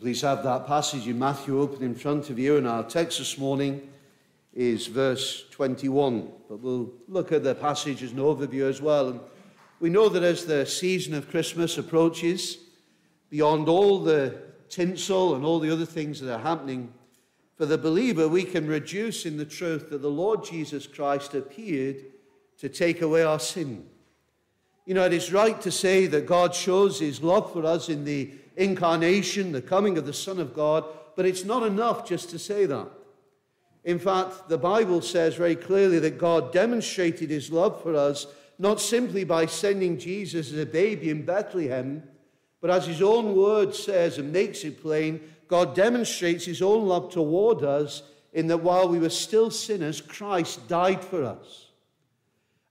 Please have that passage in Matthew open in front of you, and our text this morning is verse 21. But we'll look at the passage as an overview as well. And we know that as the season of Christmas approaches, beyond all the tinsel and all the other things that are happening, for the believer, we can reduce in the truth that the Lord Jesus Christ appeared to take away our sin. You know, it is right to say that God shows his love for us in the incarnation, the coming of the Son of God, but it's not enough just to say that. In fact, the Bible says very clearly that God demonstrated his love for us not simply by sending Jesus as a baby in Bethlehem, but as his own word says and makes it plain, God demonstrates his own love toward us in that while we were still sinners, Christ died for us.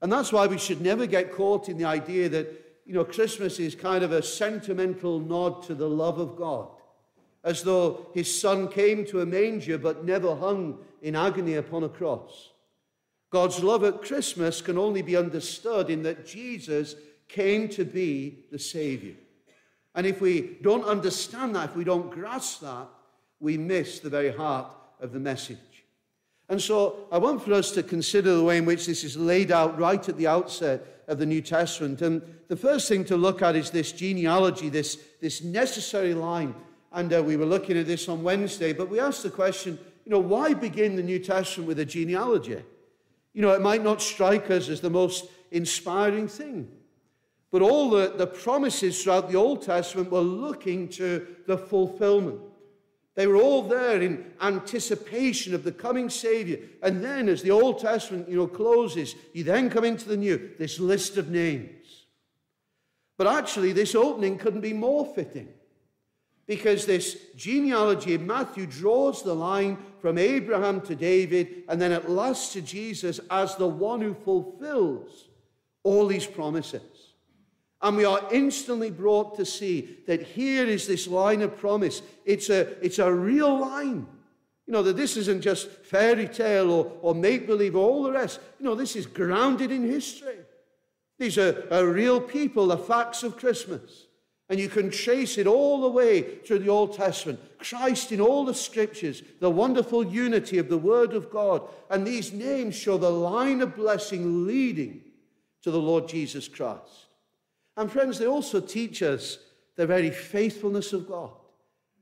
And that's why we should never get caught in the idea that, you know, Christmas is kind of a sentimental nod to the love of God, as though his son came to a manger but never hung in agony upon a cross. God's love at Christmas can only be understood in that Jesus came to be the Savior. And if we don't understand that, if we don't grasp that, we miss the very heart of the message. And so I want for us to consider the way in which this is laid out right at the outset of the New Testament. And the first thing to look at is this genealogy, this, this necessary line. And uh, we were looking at this on Wednesday, but we asked the question, you know, why begin the New Testament with a genealogy? You know, it might not strike us as the most inspiring thing. But all the, the promises throughout the Old Testament were looking to the fulfillment. They were all there in anticipation of the coming Savior. And then, as the Old Testament, you know, closes, you then come into the New, this list of names. But actually, this opening couldn't be more fitting because this genealogy of Matthew draws the line from Abraham to David and then at last to Jesus as the one who fulfills all these promises. And we are instantly brought to see that here is this line of promise. It's a, it's a real line. You know, that this isn't just fairy tale or, or make believe or all the rest. You know, this is grounded in history. These are, are real people, the facts of Christmas. And you can trace it all the way through the Old Testament. Christ in all the scriptures, the wonderful unity of the Word of God. And these names show the line of blessing leading to the Lord Jesus Christ. And friends, they also teach us the very faithfulness of God.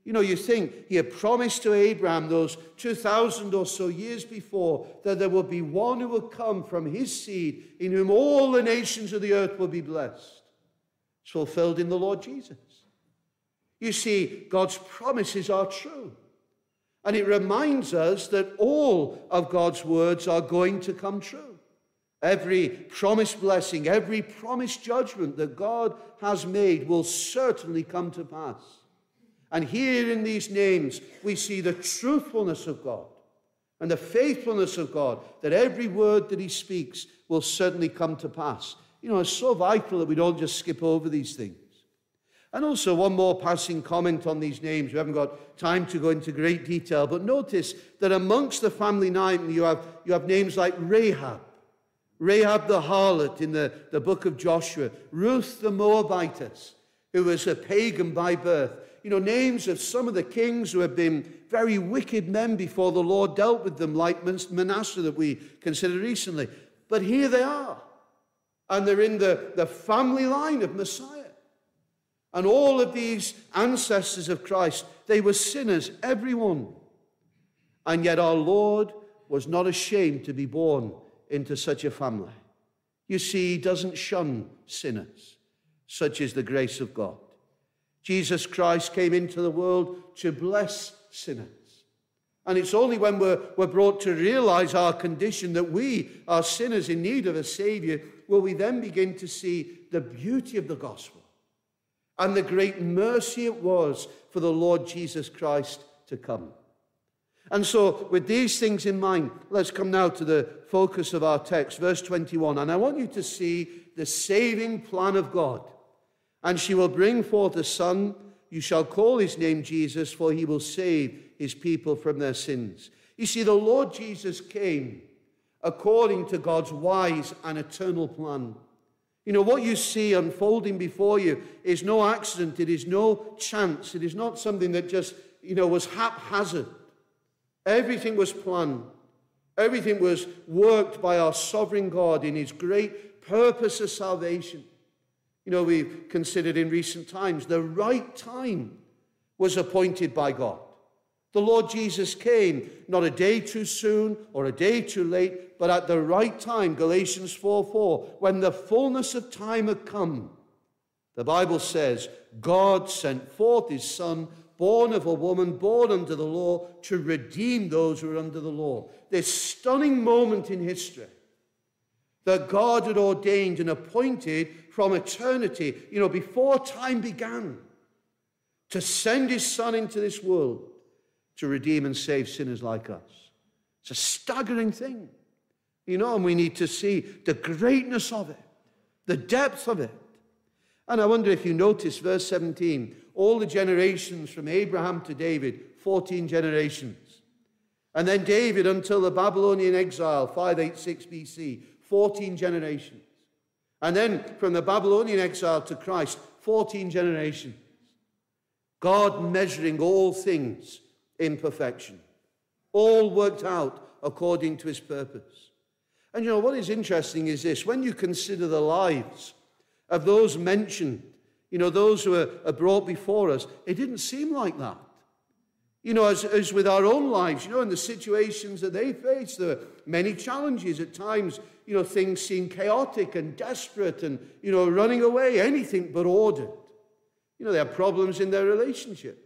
You know, you think he had promised to Abraham those 2,000 or so years before that there would be one who would come from his seed in whom all the nations of the earth would be blessed. It's fulfilled in the Lord Jesus. You see, God's promises are true. And it reminds us that all of God's words are going to come true. Every promised blessing, every promised judgment that God has made will certainly come to pass. And here in these names, we see the truthfulness of God and the faithfulness of God, that every word that He speaks will certainly come to pass. You know, it's so vital that we don't just skip over these things. And also, one more passing comment on these names. We haven't got time to go into great detail, but notice that amongst the family name, you have, you have names like Rahab, Rahab the harlot in the, the book of Joshua, Ruth the Moabitess, who was a pagan by birth. You know, names of some of the kings who have been very wicked men before the Lord dealt with them, like Manasseh that we considered recently. But here they are. And they're in the, the family line of Messiah. And all of these ancestors of Christ, they were sinners, everyone. And yet our Lord was not ashamed to be born into such a family. You see, he doesn't shun sinners. Such is the grace of God. Jesus Christ came into the world to bless sinners. And it's only when we're, we're brought to realize our condition that we are sinners in need of a Savior will we then begin to see the beauty of the gospel and the great mercy it was for the Lord Jesus Christ to come. And so, with these things in mind, let's come now to the focus of our text, verse 21. And I want you to see the saving plan of God. And she will bring forth a son. You shall call his name Jesus, for he will save his people from their sins. You see, the Lord Jesus came according to God's wise and eternal plan. You know, what you see unfolding before you is no accident, it is no chance, it is not something that just, you know, was haphazard. Everything was planned, everything was worked by our sovereign God in his great purpose of salvation. You know, we've considered in recent times the right time was appointed by God. The Lord Jesus came not a day too soon or a day too late, but at the right time, Galatians 4 4, when the fullness of time had come. The Bible says, God sent forth his Son, born of a woman, born under the law, to redeem those who are under the law. This stunning moment in history that God had ordained and appointed from eternity, you know, before time began, to send his Son into this world to redeem and save sinners like us. It's a staggering thing, you know, and we need to see the greatness of it, the depth of it. And I wonder if you notice verse 17 all the generations from Abraham to David, 14 generations. And then David until the Babylonian exile, 586 BC, 14 generations. And then from the Babylonian exile to Christ, 14 generations. God measuring all things in perfection, all worked out according to his purpose. And you know, what is interesting is this when you consider the lives of those mentioned, you know, those who are, brought before us, it didn't seem like that. You know, as, as with our own lives, you know, in the situations that they face, there are many challenges. At times, you know, things seem chaotic and desperate and, you know, running away, anything but ordered. You know, they have problems in their relationships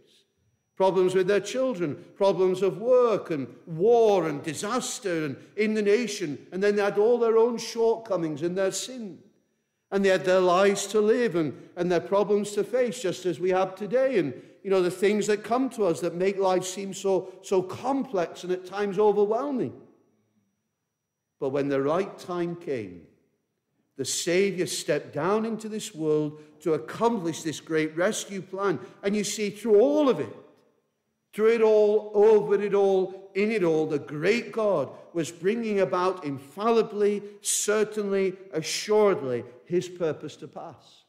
problems with their children, problems of work and war and disaster and in the nation. And then they had all their own shortcomings and their sin. And they had their lives to live and, and their problems to face, just as we have today. And, you know, the things that come to us that make life seem so, so complex and at times overwhelming. But when the right time came, the Savior stepped down into this world to accomplish this great rescue plan. And you see, through all of it, through it all, over it all, in it all, the great God was bringing about infallibly, certainly, assuredly his purpose to pass.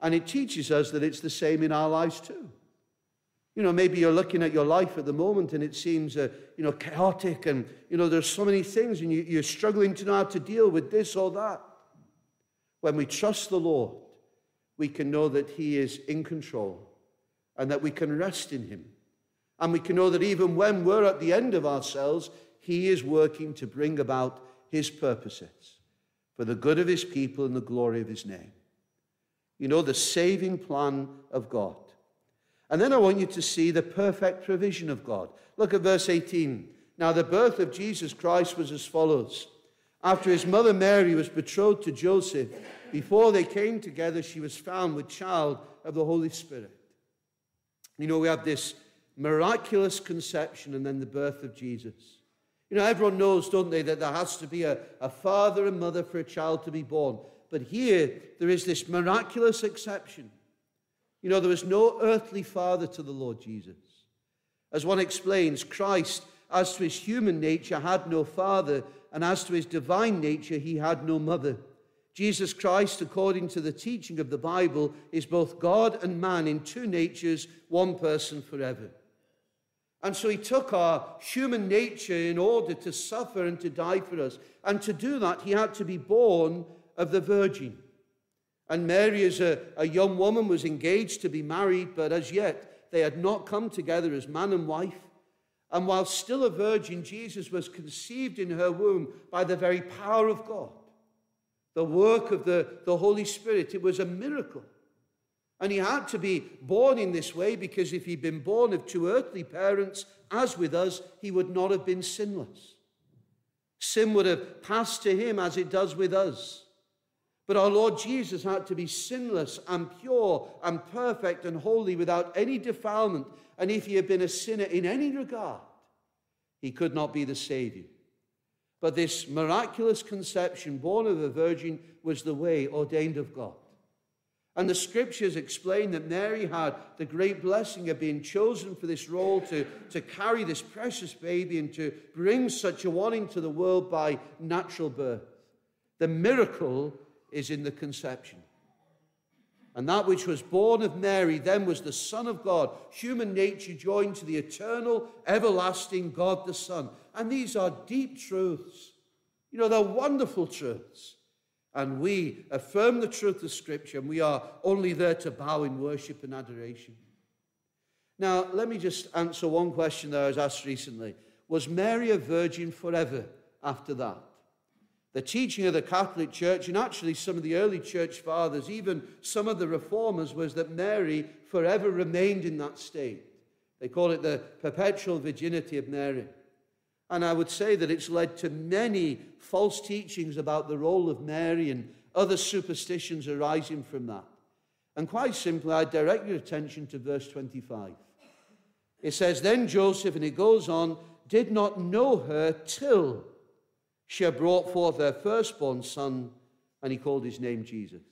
And it teaches us that it's the same in our lives too. You know, maybe you're looking at your life at the moment and it seems, uh, you know, chaotic and, you know, there's so many things and you, you're struggling to know how to deal with this or that. When we trust the Lord, we can know that He is in control and that we can rest in Him and we can know that even when we're at the end of ourselves, He is working to bring about His purposes for the good of His people and the glory of His name. You know, the saving plan of God. And then I want you to see the perfect provision of God. Look at verse 18. Now, the birth of Jesus Christ was as follows. After his mother Mary was betrothed to Joseph, before they came together, she was found with child of the Holy Spirit. You know, we have this miraculous conception and then the birth of Jesus. You know, everyone knows, don't they, that there has to be a, a father and mother for a child to be born. But here, there is this miraculous exception. You know, there was no earthly father to the Lord Jesus. As one explains, Christ, as to his human nature, had no father, and as to his divine nature, he had no mother. Jesus Christ, according to the teaching of the Bible, is both God and man in two natures, one person forever. And so he took our human nature in order to suffer and to die for us. And to do that, he had to be born of the Virgin. And Mary, as a, a young woman, was engaged to be married, but as yet they had not come together as man and wife. And while still a virgin, Jesus was conceived in her womb by the very power of God, the work of the, the Holy Spirit. It was a miracle. And he had to be born in this way because if he'd been born of two earthly parents, as with us, he would not have been sinless. Sin would have passed to him as it does with us. But our Lord Jesus had to be sinless and pure and perfect and holy without any defilement. And if he had been a sinner in any regard, he could not be the Savior. But this miraculous conception, born of a virgin, was the way ordained of God. And the scriptures explain that Mary had the great blessing of being chosen for this role to, to carry this precious baby and to bring such a one into the world by natural birth. The miracle is in the conception. And that which was born of Mary then was the Son of God, human nature joined to the eternal, everlasting God the Son. And these are deep truths. You know, they're wonderful truths. And we affirm the truth of Scripture, and we are only there to bow in worship and adoration. Now, let me just answer one question that I was asked recently. Was Mary a virgin forever after that? The teaching of the Catholic Church, and actually some of the early church fathers, even some of the reformers, was that Mary forever remained in that state. They call it the perpetual virginity of Mary. And I would say that it's led to many false teachings about the role of Mary and other superstitions arising from that. And quite simply, I direct your attention to verse 25. It says, Then Joseph, and it goes on, did not know her till she had brought forth her firstborn son, and he called his name Jesus.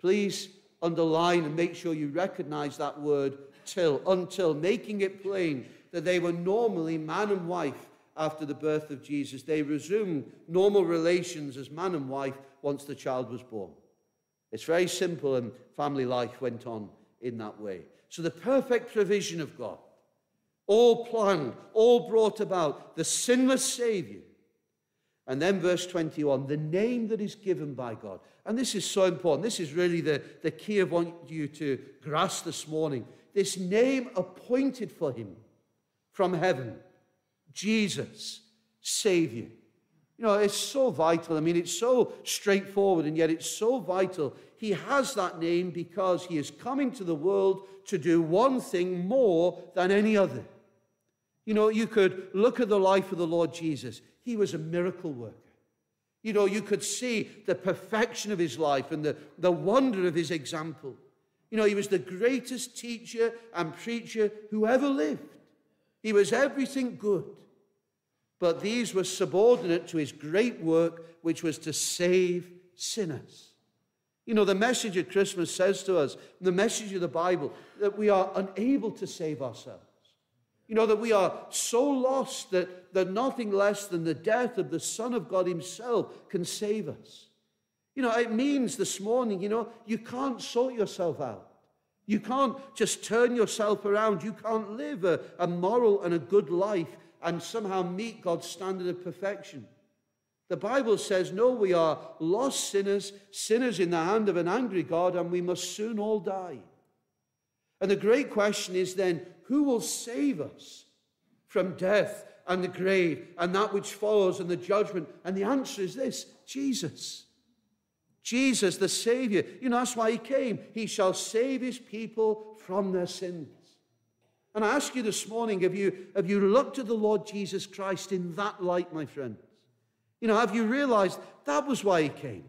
Please underline and make sure you recognize that word till, until, making it plain that they were normally man and wife after the birth of Jesus. They resumed normal relations as man and wife once the child was born. It's very simple, and family life went on in that way. So, the perfect provision of God, all planned, all brought about, the sinless Savior and then verse 21, the name that is given by God. And this is so important. This is really the, the key I want you to grasp this morning. This name appointed for him from heaven Jesus, Savior. You know, it's so vital. I mean, it's so straightforward, and yet it's so vital. He has that name because he is coming to the world to do one thing more than any other. You know, you could look at the life of the Lord Jesus. He was a miracle worker. You know, you could see the perfection of his life and the, the wonder of his example. You know, he was the greatest teacher and preacher who ever lived. He was everything good. But these were subordinate to his great work, which was to save sinners. You know, the message of Christmas says to us, the message of the Bible, that we are unable to save ourselves. You know, that we are so lost that, that nothing less than the death of the Son of God Himself can save us. You know, it means this morning, you know, you can't sort yourself out. You can't just turn yourself around. You can't live a, a moral and a good life and somehow meet God's standard of perfection. The Bible says, no, we are lost sinners, sinners in the hand of an angry God, and we must soon all die. And the great question is then, who will save us from death and the grave and that which follows and the judgment? And the answer is this Jesus. Jesus, the Savior. You know, that's why He came. He shall save His people from their sins. And I ask you this morning have you, have you looked at the Lord Jesus Christ in that light, my friends? You know, have you realized that was why He came?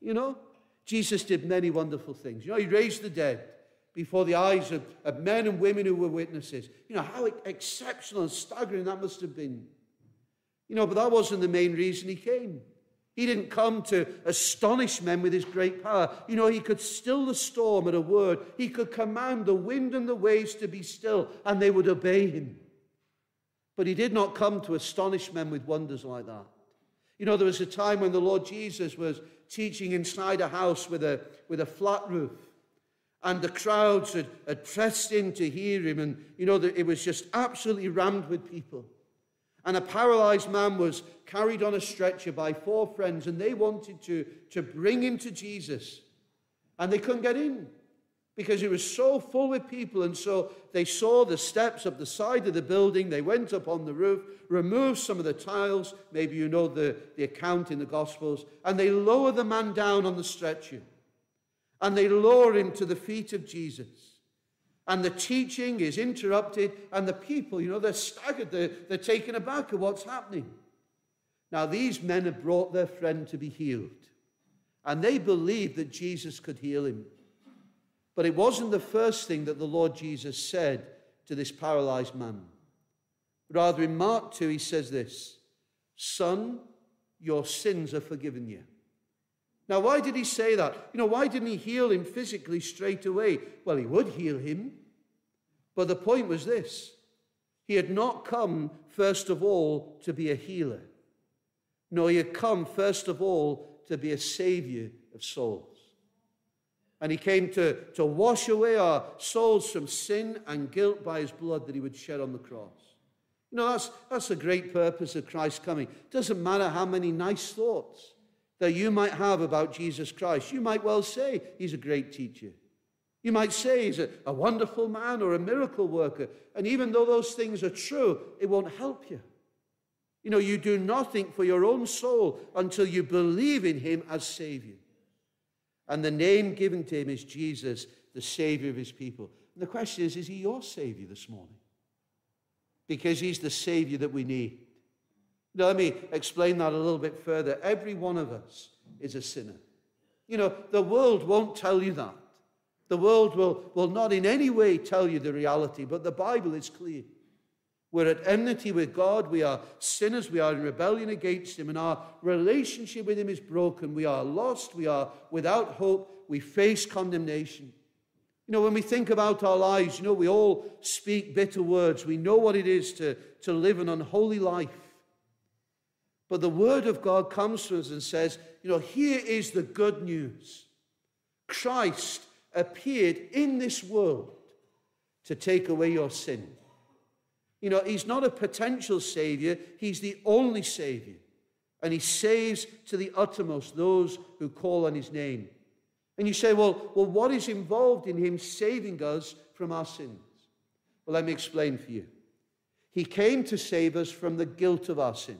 You know, Jesus did many wonderful things. You know, He raised the dead before the eyes of, of men and women who were witnesses. You know, how exceptional and staggering that must have been. You know, but that wasn't the main reason he came. He didn't come to astonish men with his great power. You know, he could still the storm at a word. He could command the wind and the waves to be still, and they would obey him. But he did not come to astonish men with wonders like that. You know, there was a time when the Lord Jesus was teaching inside a house with a, with a flat roof and the crowds had, had pressed in to hear him, and you know, that it was just absolutely rammed with people. And a paralyzed man was carried on a stretcher by four friends, and they wanted to, to bring him to Jesus. And they couldn't get in because it was so full with people. And so they saw the steps up the side of the building. They went up on the roof, removed some of the tiles. Maybe you know the, the account in the Gospels. And they lower the man down on the stretcher and they lower him to the feet of Jesus. And the teaching is interrupted, and the people, you know, they're staggered, they're, they're taken aback at what's happening. Now, these men have brought their friend to be healed, and they believed that Jesus could heal him. But it wasn't the first thing that the Lord Jesus said to this paralyzed man. Rather, in Mark 2, he says this Son, your sins are forgiven you. Now, why did he say that? You know, why didn't he heal him physically straight away? Well, he would heal him. But the point was this he had not come, first of all, to be a healer. No, he had come, first of all, to be a savior of souls. And he came to, to wash away our souls from sin and guilt by his blood that he would shed on the cross. You know, that's, that's the great purpose of Christ coming. It doesn't matter how many nice thoughts that you might have about Jesus Christ. You might well say he's a great teacher. You might say he's a, a wonderful man or a miracle worker. And even though those things are true, it won't help you. You know, you do nothing for your own soul until you believe in him as Savior. And the name given to him is Jesus, the Savior of his people. And the question is, is he your Savior this morning? Because he's the Savior that we need. Now, let me explain that a little bit further. Every one of us is a sinner. You know, the world won't tell you that. The world will, will not in any way tell you the reality, but the Bible is clear. We're at enmity with God. We are sinners. We are in rebellion against Him, and our relationship with Him is broken. We are lost. We are without hope. We face condemnation. You know, when we think about our lives, you know, we all speak bitter words. We know what it is to, to live an unholy life. But the Word of God comes to us and says, you know, here is the good news Christ appeared in this world to take away your sin. You know, he's not a potential savior, he's the only savior. And he saves to the uttermost those who call on his name. And you say, well, well, what is involved in him saving us from our sins? Well, let me explain for you. He came to save us from the guilt of our sin.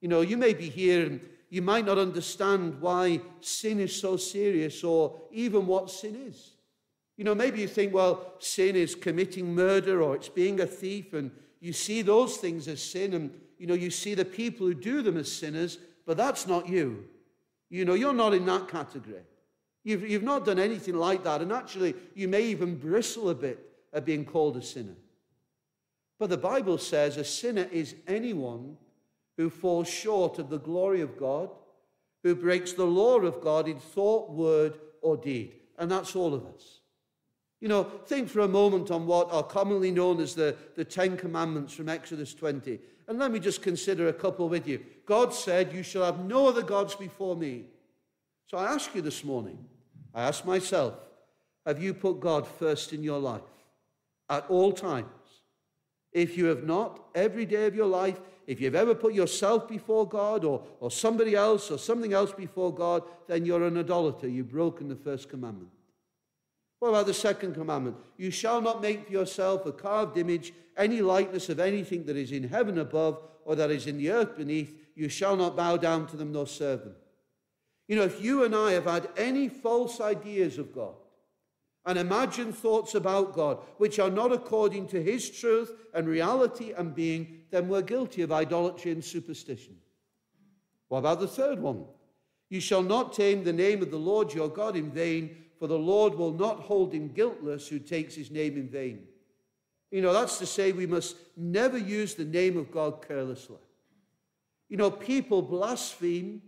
You know, you may be here and you might not understand why sin is so serious or even what sin is. You know, maybe you think, well, sin is committing murder or it's being a thief, and you see those things as sin, and, you know, you see the people who do them as sinners, but that's not you. You know, you're not in that category. You've, you've not done anything like that, and actually, you may even bristle a bit at being called a sinner. But the Bible says a sinner is anyone who falls short of the glory of God, who breaks the law of God in thought, word, or deed. And that's all of us. You know, think for a moment on what are commonly known as the, the Ten Commandments from Exodus 20. And let me just consider a couple with you. God said, You shall have no other gods before me. So I ask you this morning, I ask myself, have you put God first in your life at all times? If you have not, every day of your life, if you've ever put yourself before God or, or somebody else or something else before God, then you're an idolater. You've broken the first commandment. What about the second commandment? You shall not make for yourself a carved image, any likeness of anything that is in heaven above or that is in the earth beneath. You shall not bow down to them nor serve them. You know, if you and I have had any false ideas of God and imagine thoughts about God which are not according to His truth and reality and being, then we're guilty of idolatry and superstition. What about the third one? You shall not tame the name of the Lord your God in vain for the Lord will not hold him guiltless who takes his name in vain. You know, that's to say we must never use the name of God carelessly. You know, people blaspheme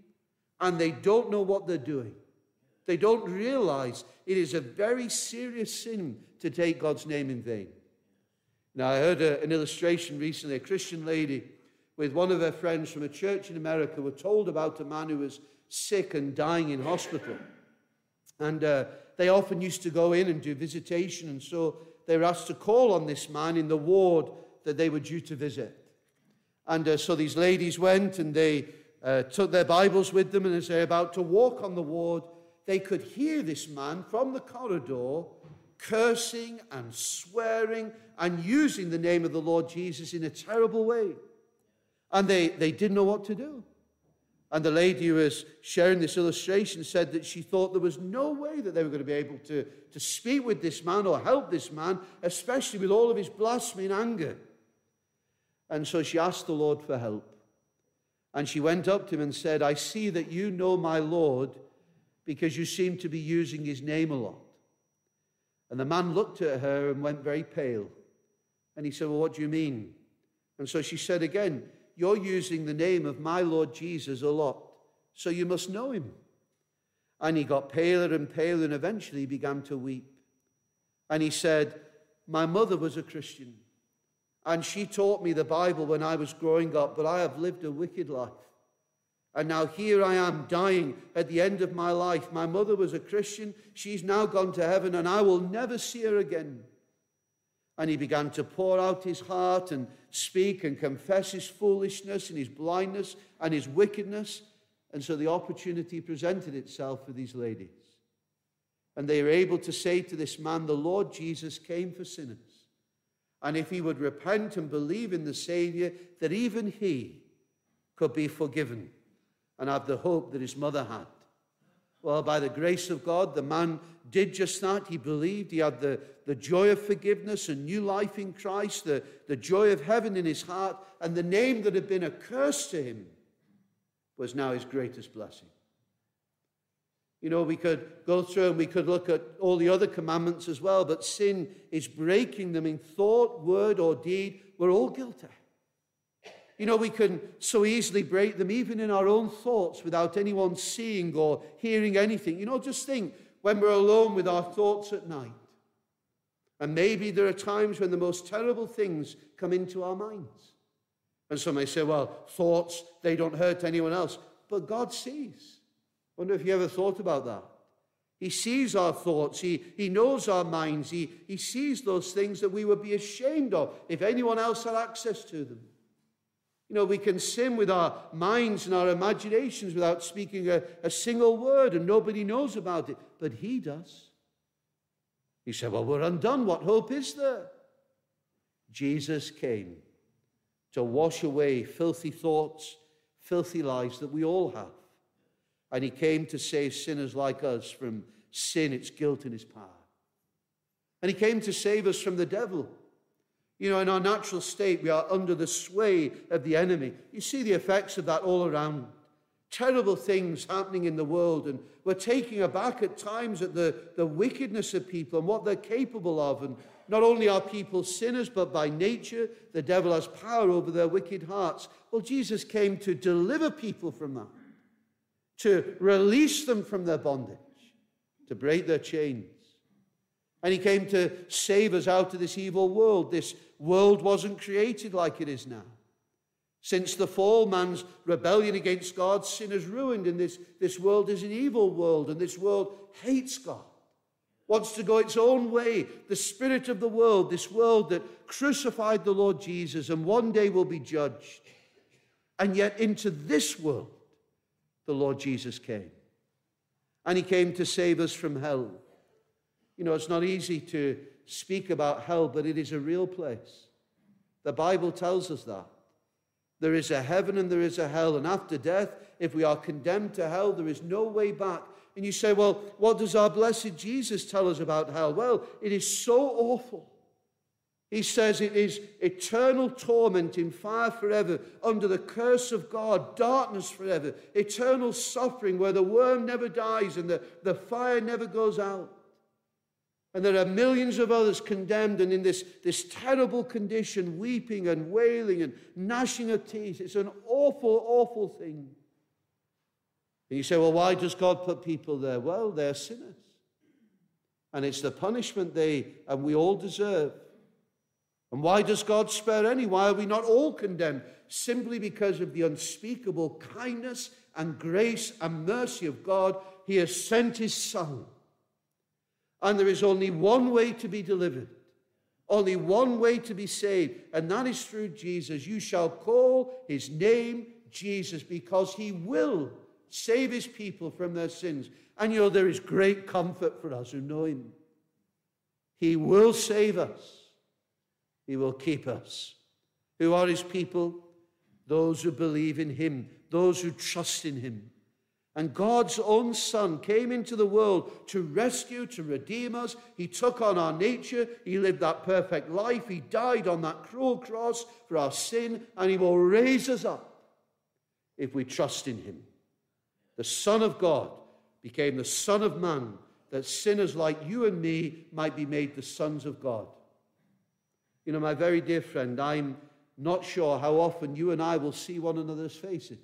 and they don't know what they're doing. They don't realize it is a very serious sin to take God's name in vain. Now, I heard a, an illustration recently. A Christian lady with one of her friends from a church in America were told about a man who was sick and dying in hospital. And uh, they often used to go in and do visitation, and so they were asked to call on this man in the ward that they were due to visit. And uh, so these ladies went and they uh, took their Bibles with them, and as they're about to walk on the ward, they could hear this man from the corridor cursing and swearing and using the name of the Lord Jesus in a terrible way. And they, they didn't know what to do. And the lady who was sharing this illustration said that she thought there was no way that they were going to be able to, to speak with this man or help this man, especially with all of his blasphemy and anger. And so she asked the Lord for help. And she went up to him and said, I see that you know my Lord because you seem to be using his name a lot. And the man looked at her and went very pale. And he said, Well, what do you mean? And so she said again, you're using the name of my Lord Jesus a lot, so you must know him. And he got paler and paler and eventually began to weep. And he said, My mother was a Christian, and she taught me the Bible when I was growing up, but I have lived a wicked life. And now here I am dying at the end of my life. My mother was a Christian. She's now gone to heaven, and I will never see her again. And he began to pour out his heart and speak and confess his foolishness and his blindness and his wickedness. And so the opportunity presented itself for these ladies. And they were able to say to this man, The Lord Jesus came for sinners. And if he would repent and believe in the Savior, that even he could be forgiven and have the hope that his mother had. Well, by the grace of God, the man did just that. He believed. He had the, the joy of forgiveness and new life in Christ, the, the joy of heaven in his heart, and the name that had been a curse to him was now his greatest blessing. You know, we could go through and we could look at all the other commandments as well, but sin is breaking them in thought, word, or deed. We're all guilty. You know, we can so easily break them even in our own thoughts without anyone seeing or hearing anything. You know, just think when we're alone with our thoughts at night. And maybe there are times when the most terrible things come into our minds. And some may say, well, thoughts, they don't hurt anyone else. But God sees. Wonder if you ever thought about that. He sees our thoughts. He, he knows our minds. He, he sees those things that we would be ashamed of if anyone else had access to them. You know, we can sin with our minds and our imaginations without speaking a, a single word, and nobody knows about it. But he does. He said, Well, we're undone. What hope is there? Jesus came to wash away filthy thoughts, filthy lives that we all have. And he came to save sinners like us from sin, its guilt, and its power. And he came to save us from the devil you know, in our natural state, we are under the sway of the enemy. You see the effects of that all around. Terrible things happening in the world, and we're taking aback at times at the, the wickedness of people and what they're capable of. And not only are people sinners, but by nature, the devil has power over their wicked hearts. Well, Jesus came to deliver people from that, to release them from their bondage, to break their chains. And he came to save us out of this evil world. This world wasn't created like it is now. Since the fall, man's rebellion against God, sin has ruined, and this, this world is an evil world, and this world hates God, wants to go its own way. The spirit of the world, this world that crucified the Lord Jesus and one day will be judged. And yet, into this world, the Lord Jesus came. And he came to save us from hell. You know, it's not easy to speak about hell, but it is a real place. The Bible tells us that. There is a heaven and there is a hell. And after death, if we are condemned to hell, there is no way back. And you say, well, what does our blessed Jesus tell us about hell? Well, it is so awful. He says it is eternal torment in fire forever, under the curse of God, darkness forever, eternal suffering where the worm never dies and the, the fire never goes out. And there are millions of others condemned and in this, this terrible condition, weeping and wailing and gnashing of teeth. It's an awful, awful thing. And you say, well, why does God put people there? Well, they're sinners. And it's the punishment they and we all deserve. And why does God spare any? Why are we not all condemned? Simply because of the unspeakable kindness and grace and mercy of God. He has sent His Son and there is only one way to be delivered, only one way to be saved, and that is through Jesus. You shall call his name Jesus because he will save his people from their sins. And you know, there is great comfort for us who know him. He will save us, he will keep us. Who are his people? Those who believe in him, those who trust in him. And God's own Son came into the world to rescue, to redeem us. He took on our nature. He lived that perfect life. He died on that cruel cross for our sin, and He will raise us up if we trust in Him. The Son of God became the Son of Man that sinners like you and me might be made the sons of God. You know, my very dear friend, I'm not sure how often you and I will see one another's faces.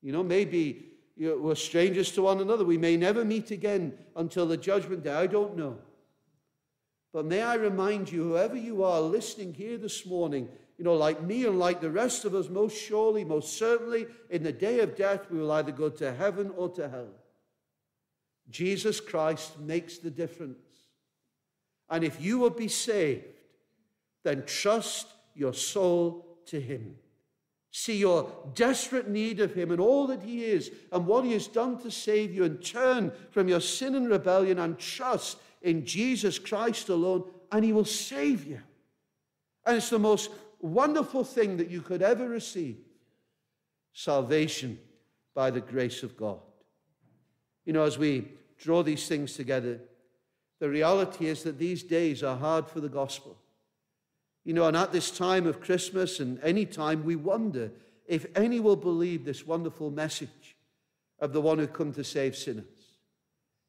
You know, maybe you know, we're strangers to one another. We may never meet again until the judgment day. I don't know. But may I remind you, whoever you are listening here this morning, you know, like me and like the rest of us, most surely, most certainly, in the day of death, we will either go to heaven or to hell. Jesus Christ makes the difference. And if you will be saved, then trust your soul to Him. See your desperate need of Him and all that He is and what He has done to save you, and turn from your sin and rebellion and trust in Jesus Christ alone, and He will save you. And it's the most wonderful thing that you could ever receive salvation by the grace of God. You know, as we draw these things together, the reality is that these days are hard for the gospel. You know, and at this time of Christmas and any time, we wonder if any will believe this wonderful message of the one who come to save sinners.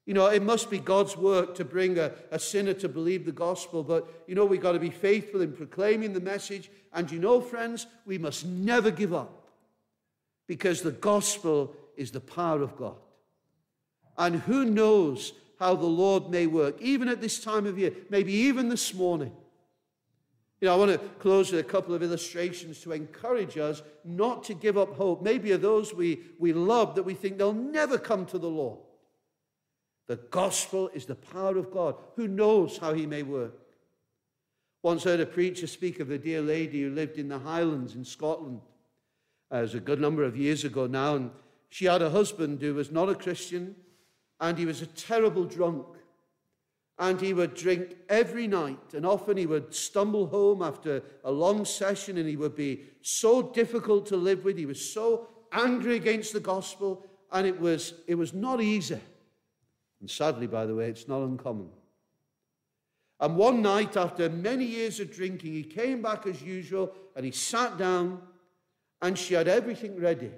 You know, it must be God's work to bring a, a sinner to believe the gospel, but you know, we've got to be faithful in proclaiming the message. And you know, friends, we must never give up because the gospel is the power of God. And who knows how the Lord may work, even at this time of year, maybe even this morning. You know, I want to close with a couple of illustrations to encourage us not to give up hope. Maybe of those we, we love that we think they'll never come to the Lord. The gospel is the power of God. Who knows how he may work? Once heard a preacher speak of a dear lady who lived in the Highlands in Scotland. Uh, it was a good number of years ago now, and she had a husband who was not a Christian, and he was a terrible drunk and he would drink every night. And often he would stumble home after a long session and he would be so difficult to live with. He was so angry against the gospel, and it was, it was not easy. And sadly, by the way, it's not uncommon. And one night, after many years of drinking, he came back as usual and he sat down, and she had everything ready.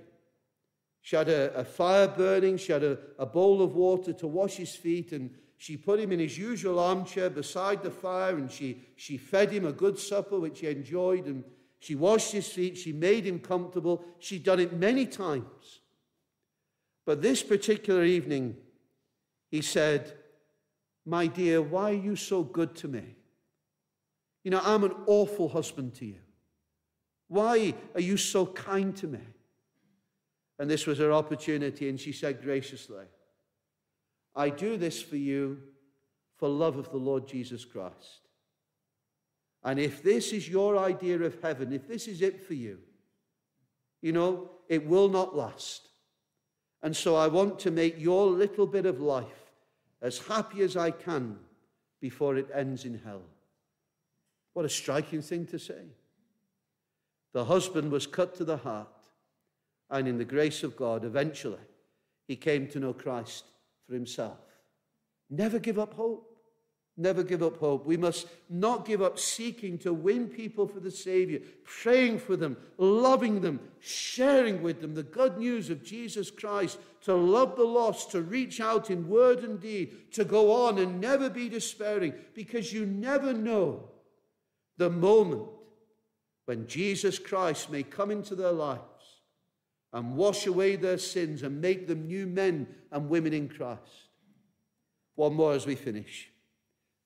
She had a, a fire burning, she had a, a bowl of water to wash his feet, and she put him in his usual armchair beside the fire and she, she fed him a good supper, which he enjoyed, and she washed his feet. She made him comfortable. She'd done it many times. But this particular evening, he said, My dear, why are you so good to me? You know, I'm an awful husband to you. Why are you so kind to me? And this was her opportunity, and she said graciously, I do this for you for love of the Lord Jesus Christ. And if this is your idea of heaven, if this is it for you, you know, it will not last. And so I want to make your little bit of life as happy as I can before it ends in hell. What a striking thing to say. The husband was cut to the heart, and in the grace of God, eventually, he came to know Christ for himself. Never give up hope. Never give up hope. We must not give up seeking to win people for the Savior, praying for them, loving them, sharing with them the good news of Jesus Christ, to love the lost, to reach out in word and deed, to go on and never be despairing, because you never know the moment when Jesus Christ may come into their lives and wash away their sins and make them new men and women in Christ. One more as we finish.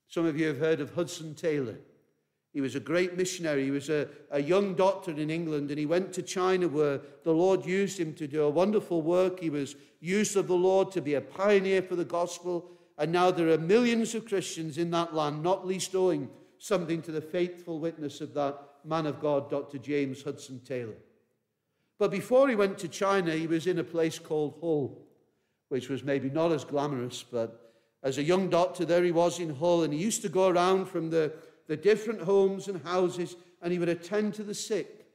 Some of you have heard of Hudson Taylor. He was a great missionary. He was a, a young doctor in England, and he went to China where the Lord used him to do a wonderful work. He was used of the Lord to be a pioneer for the gospel. And now there are millions of Christians in that land, not least owing something to the faithful witness of that man of God, Dr. James Hudson Taylor. But before he went to China, he was in a place called Hull, which was maybe not as glamorous, but as a young doctor, there he was in Hull, and he used to go around from the, the different homes and houses, and he would attend to the sick.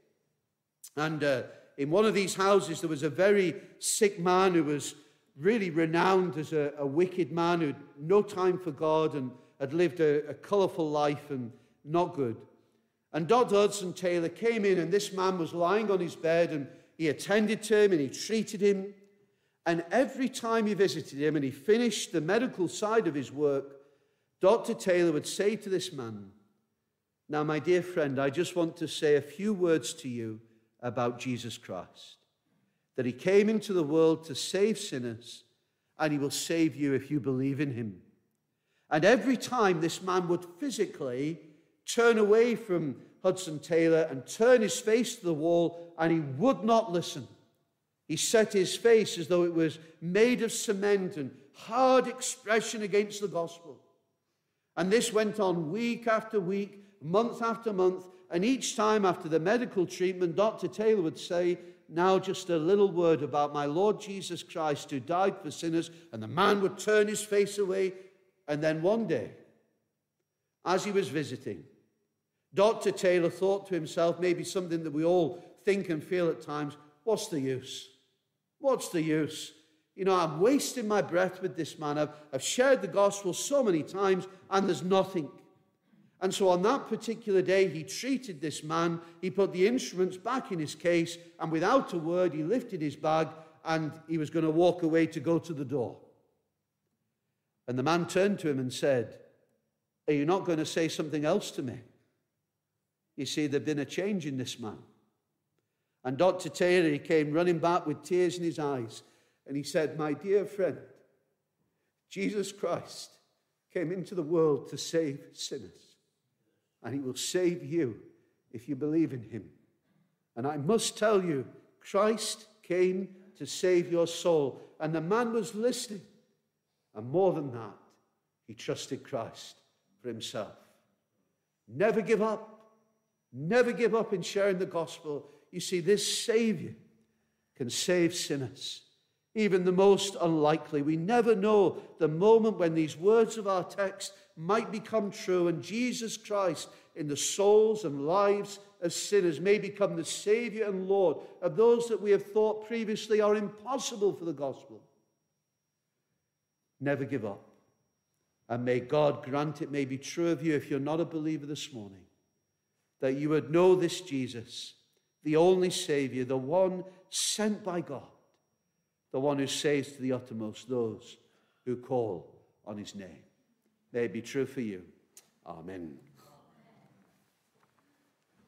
And uh, in one of these houses, there was a very sick man who was really renowned as a, a wicked man who had no time for God and had lived a, a colourful life and not good. And Dr. Hudson Taylor came in, and this man was lying on his bed, and he attended to him and he treated him. And every time he visited him and he finished the medical side of his work, Dr. Taylor would say to this man, Now, my dear friend, I just want to say a few words to you about Jesus Christ. That he came into the world to save sinners, and he will save you if you believe in him. And every time this man would physically turn away from Hudson Taylor and turn his face to the wall, and he would not listen. He set his face as though it was made of cement and hard expression against the gospel. And this went on week after week, month after month, and each time after the medical treatment, Dr. Taylor would say, Now just a little word about my Lord Jesus Christ who died for sinners. And the man would turn his face away. And then one day, as he was visiting, Dr. Taylor thought to himself, maybe something that we all think and feel at times, what's the use? What's the use? You know, I'm wasting my breath with this man. I've, I've shared the gospel so many times, and there's nothing. And so on that particular day, he treated this man. He put the instruments back in his case, and without a word, he lifted his bag and he was going to walk away to go to the door. And the man turned to him and said, Are you not going to say something else to me? You see, there'd been a change in this man. And Dr. Taylor, he came running back with tears in his eyes, and he said, My dear friend, Jesus Christ came into the world to save sinners and he will save you if you believe in him. And I must tell you, Christ came to save your soul. And the man was listening. And more than that, he trusted Christ for himself. Never give up. Never give up in sharing the gospel. You see, this Savior can save sinners, even the most unlikely. We never know the moment when these words of our text might become true, and Jesus Christ in the souls and lives of sinners may become the Savior and Lord of those that we have thought previously are impossible for the gospel. Never give up. And may God grant it may be true of you if you're not a believer this morning, that you would know this Jesus, the only Savior, the one sent by God, the one who saves to the uttermost those who call on his name. May it be true for you. Amen.